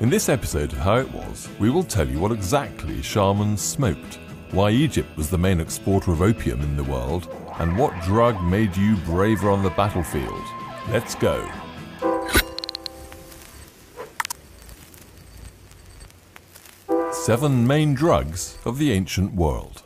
In this episode of How It Was, we will tell you what exactly shamans smoked, why Egypt was the main exporter of opium in the world, and what drug made you braver on the battlefield. Let's go. Seven main drugs of the ancient world.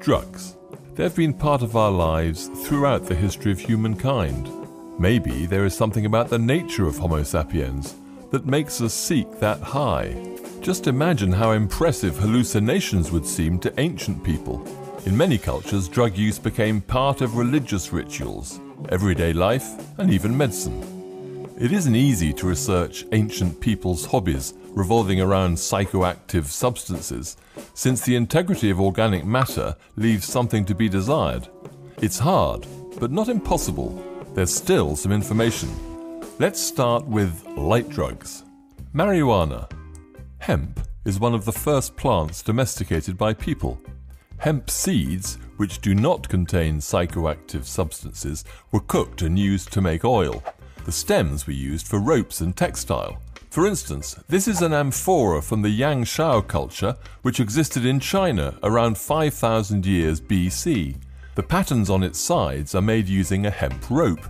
Drugs. They've been part of our lives throughout the history of humankind. Maybe there is something about the nature of Homo sapiens that makes us seek that high. Just imagine how impressive hallucinations would seem to ancient people. In many cultures, drug use became part of religious rituals, everyday life, and even medicine. It isn't easy to research ancient people's hobbies revolving around psychoactive substances, since the integrity of organic matter leaves something to be desired. It's hard, but not impossible there's still some information. Let's start with light drugs. Marijuana. Hemp is one of the first plants domesticated by people. Hemp seeds, which do not contain psychoactive substances, were cooked and used to make oil. The stems were used for ropes and textile. For instance, this is an amphora from the Yang Shao culture, which existed in China around 5000 years BC. The patterns on its sides are made using a hemp rope.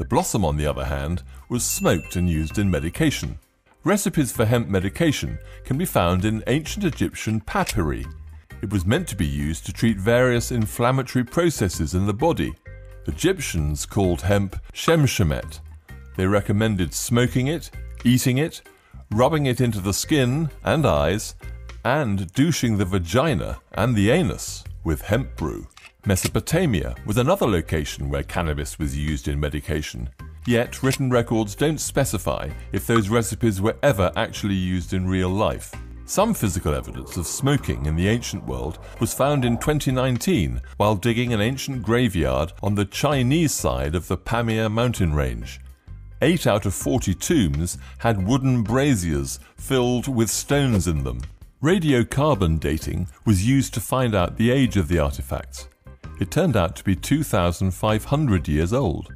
The blossom, on the other hand, was smoked and used in medication. Recipes for hemp medication can be found in ancient Egyptian papyri. It was meant to be used to treat various inflammatory processes in the body. Egyptians called hemp shemshemet. They recommended smoking it, eating it, rubbing it into the skin and eyes, and douching the vagina and the anus with hemp brew. Mesopotamia was another location where cannabis was used in medication, yet written records don't specify if those recipes were ever actually used in real life. Some physical evidence of smoking in the ancient world was found in 2019 while digging an ancient graveyard on the Chinese side of the Pamir mountain range. 8 out of 40 tombs had wooden braziers filled with stones in them. Radiocarbon dating was used to find out the age of the artifacts. It turned out to be 2,500 years old.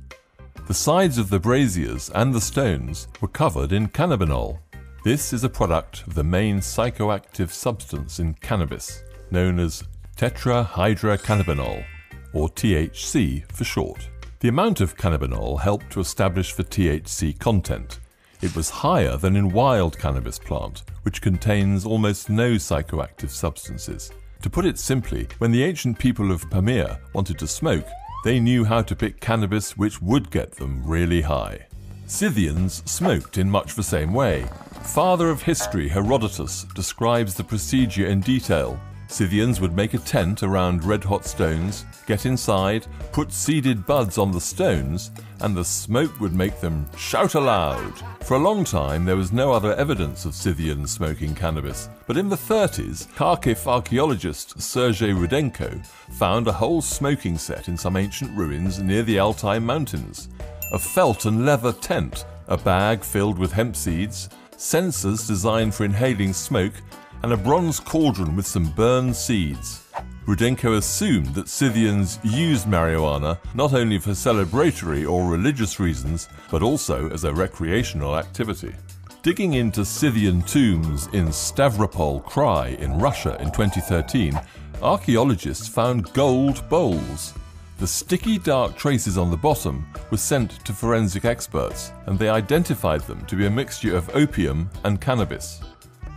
The sides of the braziers and the stones were covered in cannabinol. This is a product of the main psychoactive substance in cannabis, known as tetrahydrocannabinol, or THC for short. The amount of cannabinol helped to establish the THC content. It was higher than in wild cannabis plant, which contains almost no psychoactive substances. To put it simply, when the ancient people of Pamir wanted to smoke, they knew how to pick cannabis which would get them really high. Scythians smoked in much the same way. Father of history Herodotus describes the procedure in detail. Scythians would make a tent around red hot stones, get inside, put seeded buds on the stones, and the smoke would make them shout aloud. For a long time, there was no other evidence of Scythians smoking cannabis, but in the 30s, Kharkiv archaeologist Sergei Rudenko found a whole smoking set in some ancient ruins near the Altai Mountains. A felt and leather tent, a bag filled with hemp seeds, censers designed for inhaling smoke, and a bronze cauldron with some burned seeds. Rudenko assumed that Scythians used marijuana not only for celebratory or religious reasons, but also as a recreational activity. Digging into Scythian tombs in Stavropol Krai in Russia in 2013, archaeologists found gold bowls. The sticky dark traces on the bottom were sent to forensic experts, and they identified them to be a mixture of opium and cannabis.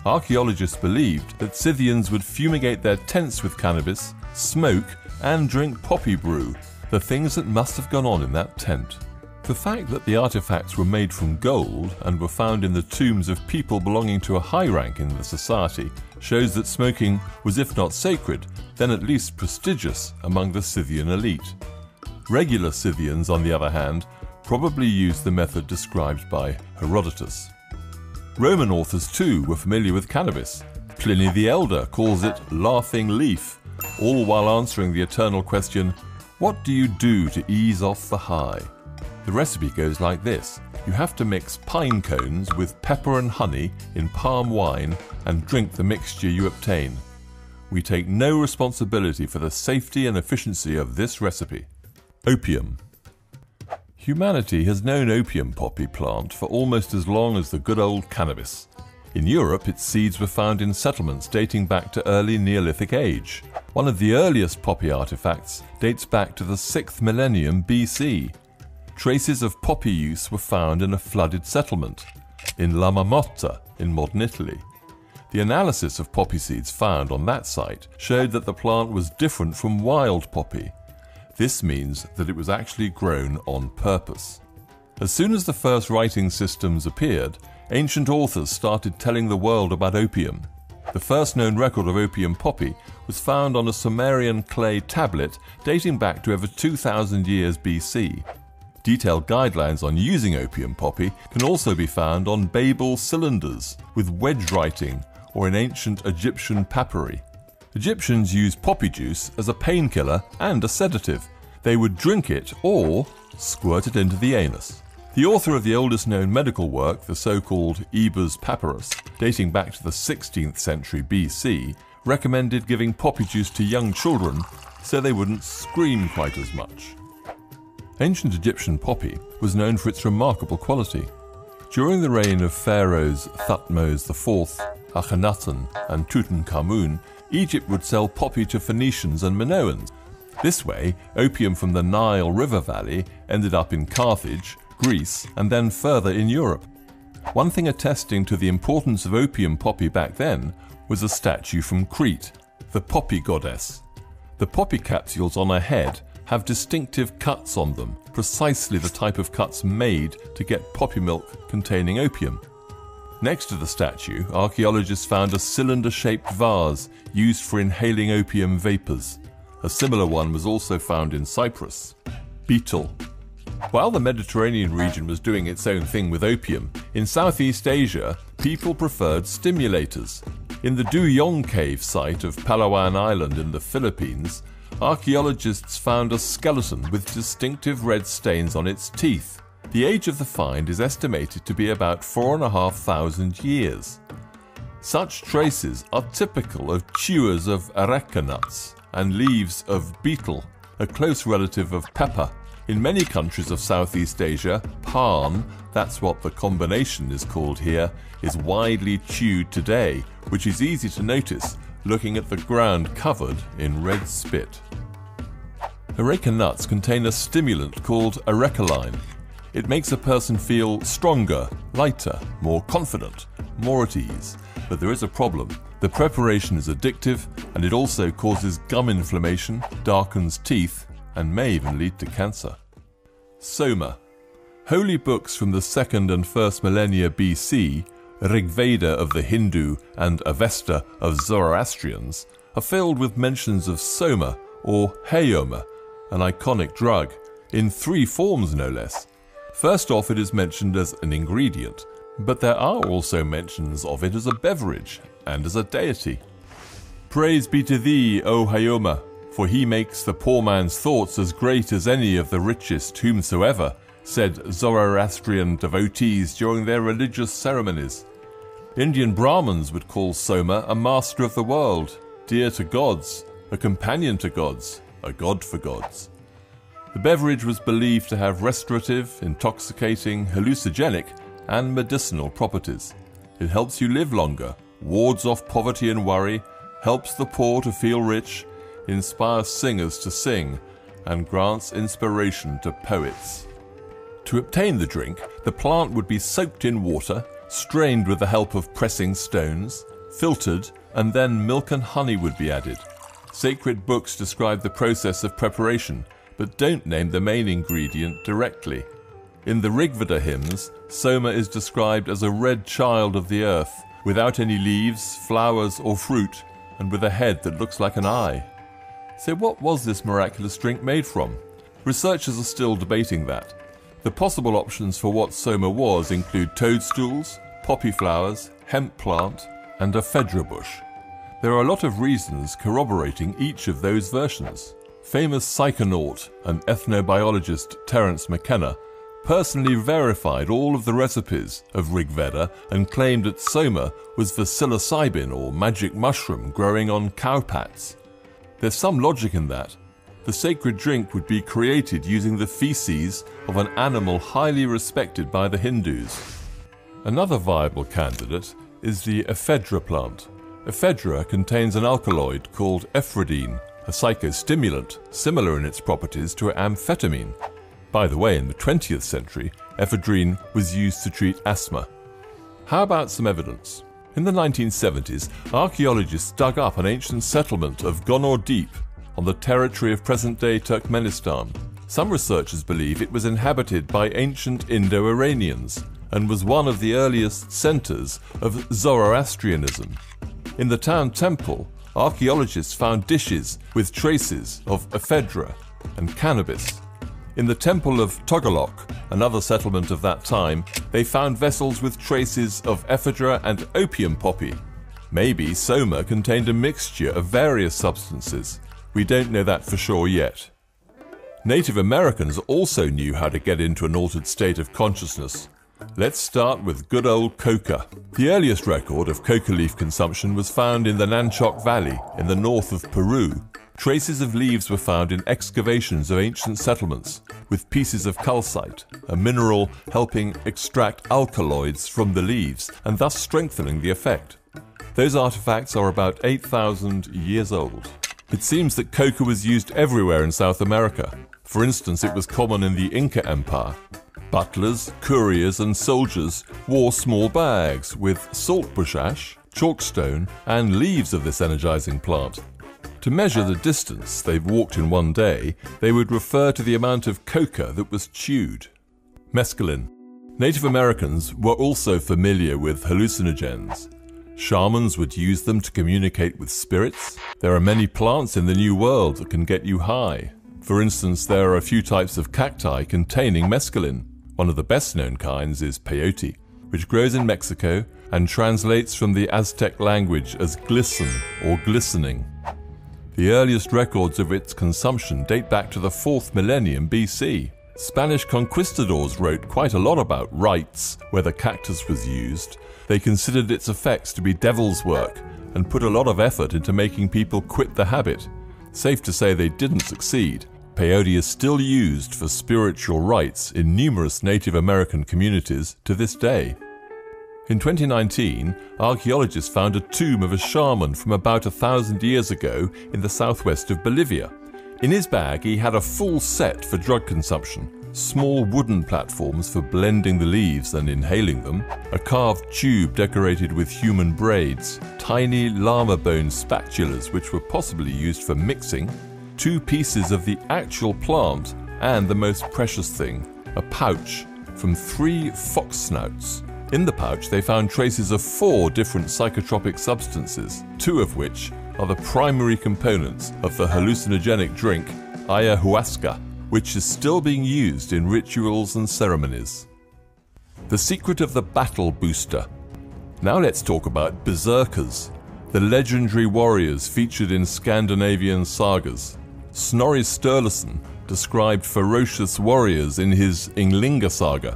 Archaeologists believed that Scythians would fumigate their tents with cannabis, smoke, and drink poppy brew, the things that must have gone on in that tent. The fact that the artifacts were made from gold and were found in the tombs of people belonging to a high rank in the society shows that smoking was, if not sacred, then at least prestigious among the Scythian elite. Regular Scythians, on the other hand, probably used the method described by Herodotus. Roman authors too were familiar with cannabis. Pliny the Elder calls it laughing leaf, all while answering the eternal question what do you do to ease off the high? The recipe goes like this you have to mix pine cones with pepper and honey in palm wine and drink the mixture you obtain. We take no responsibility for the safety and efficiency of this recipe. Opium. Humanity has known opium poppy plant for almost as long as the good old cannabis. In Europe, its seeds were found in settlements dating back to early Neolithic age. One of the earliest poppy artifacts dates back to the 6th millennium BC. Traces of poppy use were found in a flooded settlement in La Marmotta in modern Italy. The analysis of poppy seeds found on that site showed that the plant was different from wild poppy. This means that it was actually grown on purpose. As soon as the first writing systems appeared, ancient authors started telling the world about opium. The first known record of opium poppy was found on a Sumerian clay tablet dating back to over 2000 years BC. Detailed guidelines on using opium poppy can also be found on Babel cylinders with wedge writing or in ancient Egyptian papyri. Egyptians used poppy juice as a painkiller and a sedative. They would drink it or squirt it into the anus. The author of the oldest known medical work, the so called Ebers Papyrus, dating back to the 16th century BC, recommended giving poppy juice to young children so they wouldn't scream quite as much. Ancient Egyptian poppy was known for its remarkable quality. During the reign of pharaohs Thutmose IV, Akhenaten, and Tutankhamun, Egypt would sell poppy to Phoenicians and Minoans. This way, opium from the Nile River Valley ended up in Carthage, Greece, and then further in Europe. One thing attesting to the importance of opium poppy back then was a statue from Crete, the poppy goddess. The poppy capsules on her head have distinctive cuts on them, precisely the type of cuts made to get poppy milk containing opium. Next to the statue, archaeologists found a cylinder shaped vase used for inhaling opium vapors. A similar one was also found in Cyprus. Betel. While the Mediterranean region was doing its own thing with opium, in Southeast Asia, people preferred stimulators. In the Duyong Cave site of Palawan Island in the Philippines, archaeologists found a skeleton with distinctive red stains on its teeth. The age of the find is estimated to be about 4,500 years. Such traces are typical of chewers of areca nuts and leaves of betel, a close relative of pepper. In many countries of Southeast Asia, paan, that's what the combination is called here, is widely chewed today, which is easy to notice looking at the ground covered in red spit. Areca nuts contain a stimulant called arecoline. It makes a person feel stronger, lighter, more confident, more at ease. But there is a problem. The preparation is addictive and it also causes gum inflammation, darkens teeth, and may even lead to cancer. Soma. Holy books from the 2nd and 1st millennia BC Rigveda of the Hindu and Avesta of Zoroastrians, are filled with mentions of soma or haoma, an iconic drug, in three forms no less. First off, it is mentioned as an ingredient, but there are also mentions of it as a beverage and as a deity. Praise be to thee, O Haoma, for he makes the poor man's thoughts as great as any of the richest whomsoever, said Zoroastrian devotees during their religious ceremonies. Indian Brahmins would call Soma a master of the world, dear to gods, a companion to gods, a god for gods. The beverage was believed to have restorative, intoxicating, hallucinogenic, and medicinal properties. It helps you live longer, wards off poverty and worry, helps the poor to feel rich, inspires singers to sing, and grants inspiration to poets. To obtain the drink, the plant would be soaked in water strained with the help of pressing stones, filtered, and then milk and honey would be added. Sacred books describe the process of preparation, but don't name the main ingredient directly. In the Rigveda hymns, Soma is described as a red child of the earth, without any leaves, flowers, or fruit, and with a head that looks like an eye. So, what was this miraculous drink made from? Researchers are still debating that. The possible options for what soma was include toadstools, poppy flowers, hemp plant, and ephedra bush. There are a lot of reasons corroborating each of those versions. Famous psychonaut and ethnobiologist Terence McKenna personally verified all of the recipes of Rigveda and claimed that soma was the psilocybin or magic mushroom growing on cowpats. There's some logic in that, the sacred drink would be created using the feces of an animal highly respected by the Hindus. Another viable candidate is the ephedra plant. Ephedra contains an alkaloid called ephedrine, a psychostimulant similar in its properties to amphetamine. By the way, in the 20th century, ephedrine was used to treat asthma. How about some evidence? In the 1970s, archaeologists dug up an ancient settlement of Gonur Depe on the territory of present day Turkmenistan. Some researchers believe it was inhabited by ancient Indo Iranians and was one of the earliest centers of Zoroastrianism. In the town temple, archaeologists found dishes with traces of ephedra and cannabis. In the temple of Togolok, another settlement of that time, they found vessels with traces of ephedra and opium poppy. Maybe Soma contained a mixture of various substances. We don't know that for sure yet. Native Americans also knew how to get into an altered state of consciousness. Let's start with good old coca. The earliest record of coca leaf consumption was found in the Nanchoc Valley in the north of Peru. Traces of leaves were found in excavations of ancient settlements, with pieces of calcite, a mineral helping extract alkaloids from the leaves and thus strengthening the effect. Those artifacts are about 8,000 years old. It seems that coca was used everywhere in South America. For instance, it was common in the Inca Empire. Butlers, couriers, and soldiers wore small bags with saltbush ash, chalkstone, and leaves of this energizing plant. To measure the distance they've walked in one day, they would refer to the amount of coca that was chewed. Mescaline. Native Americans were also familiar with hallucinogens. Shamans would use them to communicate with spirits. There are many plants in the New World that can get you high. For instance, there are a few types of cacti containing mescaline. One of the best known kinds is peyote, which grows in Mexico and translates from the Aztec language as glisten or glistening. The earliest records of its consumption date back to the 4th millennium BC. Spanish conquistadors wrote quite a lot about rites where the cactus was used. They considered its effects to be devil's work and put a lot of effort into making people quit the habit. Safe to say they didn't succeed. Peyote is still used for spiritual rites in numerous Native American communities to this day. In 2019, archaeologists found a tomb of a shaman from about a thousand years ago in the southwest of Bolivia. In his bag, he had a full set for drug consumption small wooden platforms for blending the leaves and inhaling them, a carved tube decorated with human braids, tiny llama bone spatulas which were possibly used for mixing, two pieces of the actual plant, and the most precious thing, a pouch from three fox snouts. In the pouch, they found traces of four different psychotropic substances, two of which are the primary components of the hallucinogenic drink ayahuasca, which is still being used in rituals and ceremonies. The secret of the battle booster. Now let's talk about berserkers, the legendary warriors featured in Scandinavian sagas. Snorri Sturluson described ferocious warriors in his Ynglinga saga.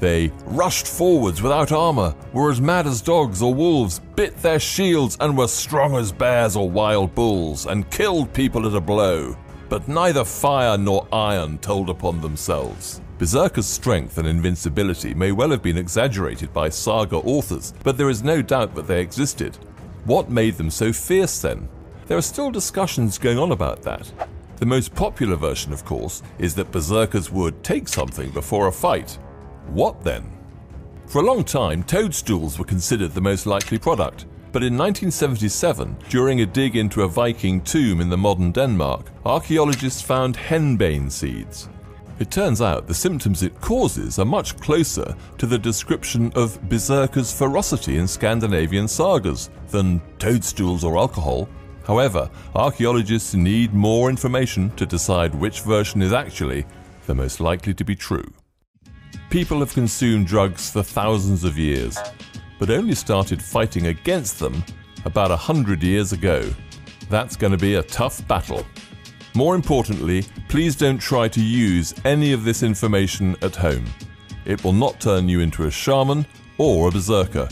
They rushed forwards without armor, were as mad as dogs or wolves, bit their shields, and were strong as bears or wild bulls, and killed people at a blow. But neither fire nor iron told upon themselves. Berserker's strength and invincibility may well have been exaggerated by saga authors, but there is no doubt that they existed. What made them so fierce then? There are still discussions going on about that. The most popular version, of course, is that berserkers would take something before a fight, what then? For a long time, toadstools were considered the most likely product, but in 1977, during a dig into a Viking tomb in the modern Denmark, archaeologists found henbane seeds. It turns out the symptoms it causes are much closer to the description of berserkers' ferocity in Scandinavian sagas than toadstools or alcohol. However, archaeologists need more information to decide which version is actually the most likely to be true. People have consumed drugs for thousands of years, but only started fighting against them about a hundred years ago. That's going to be a tough battle. More importantly, please don't try to use any of this information at home. It will not turn you into a shaman or a berserker.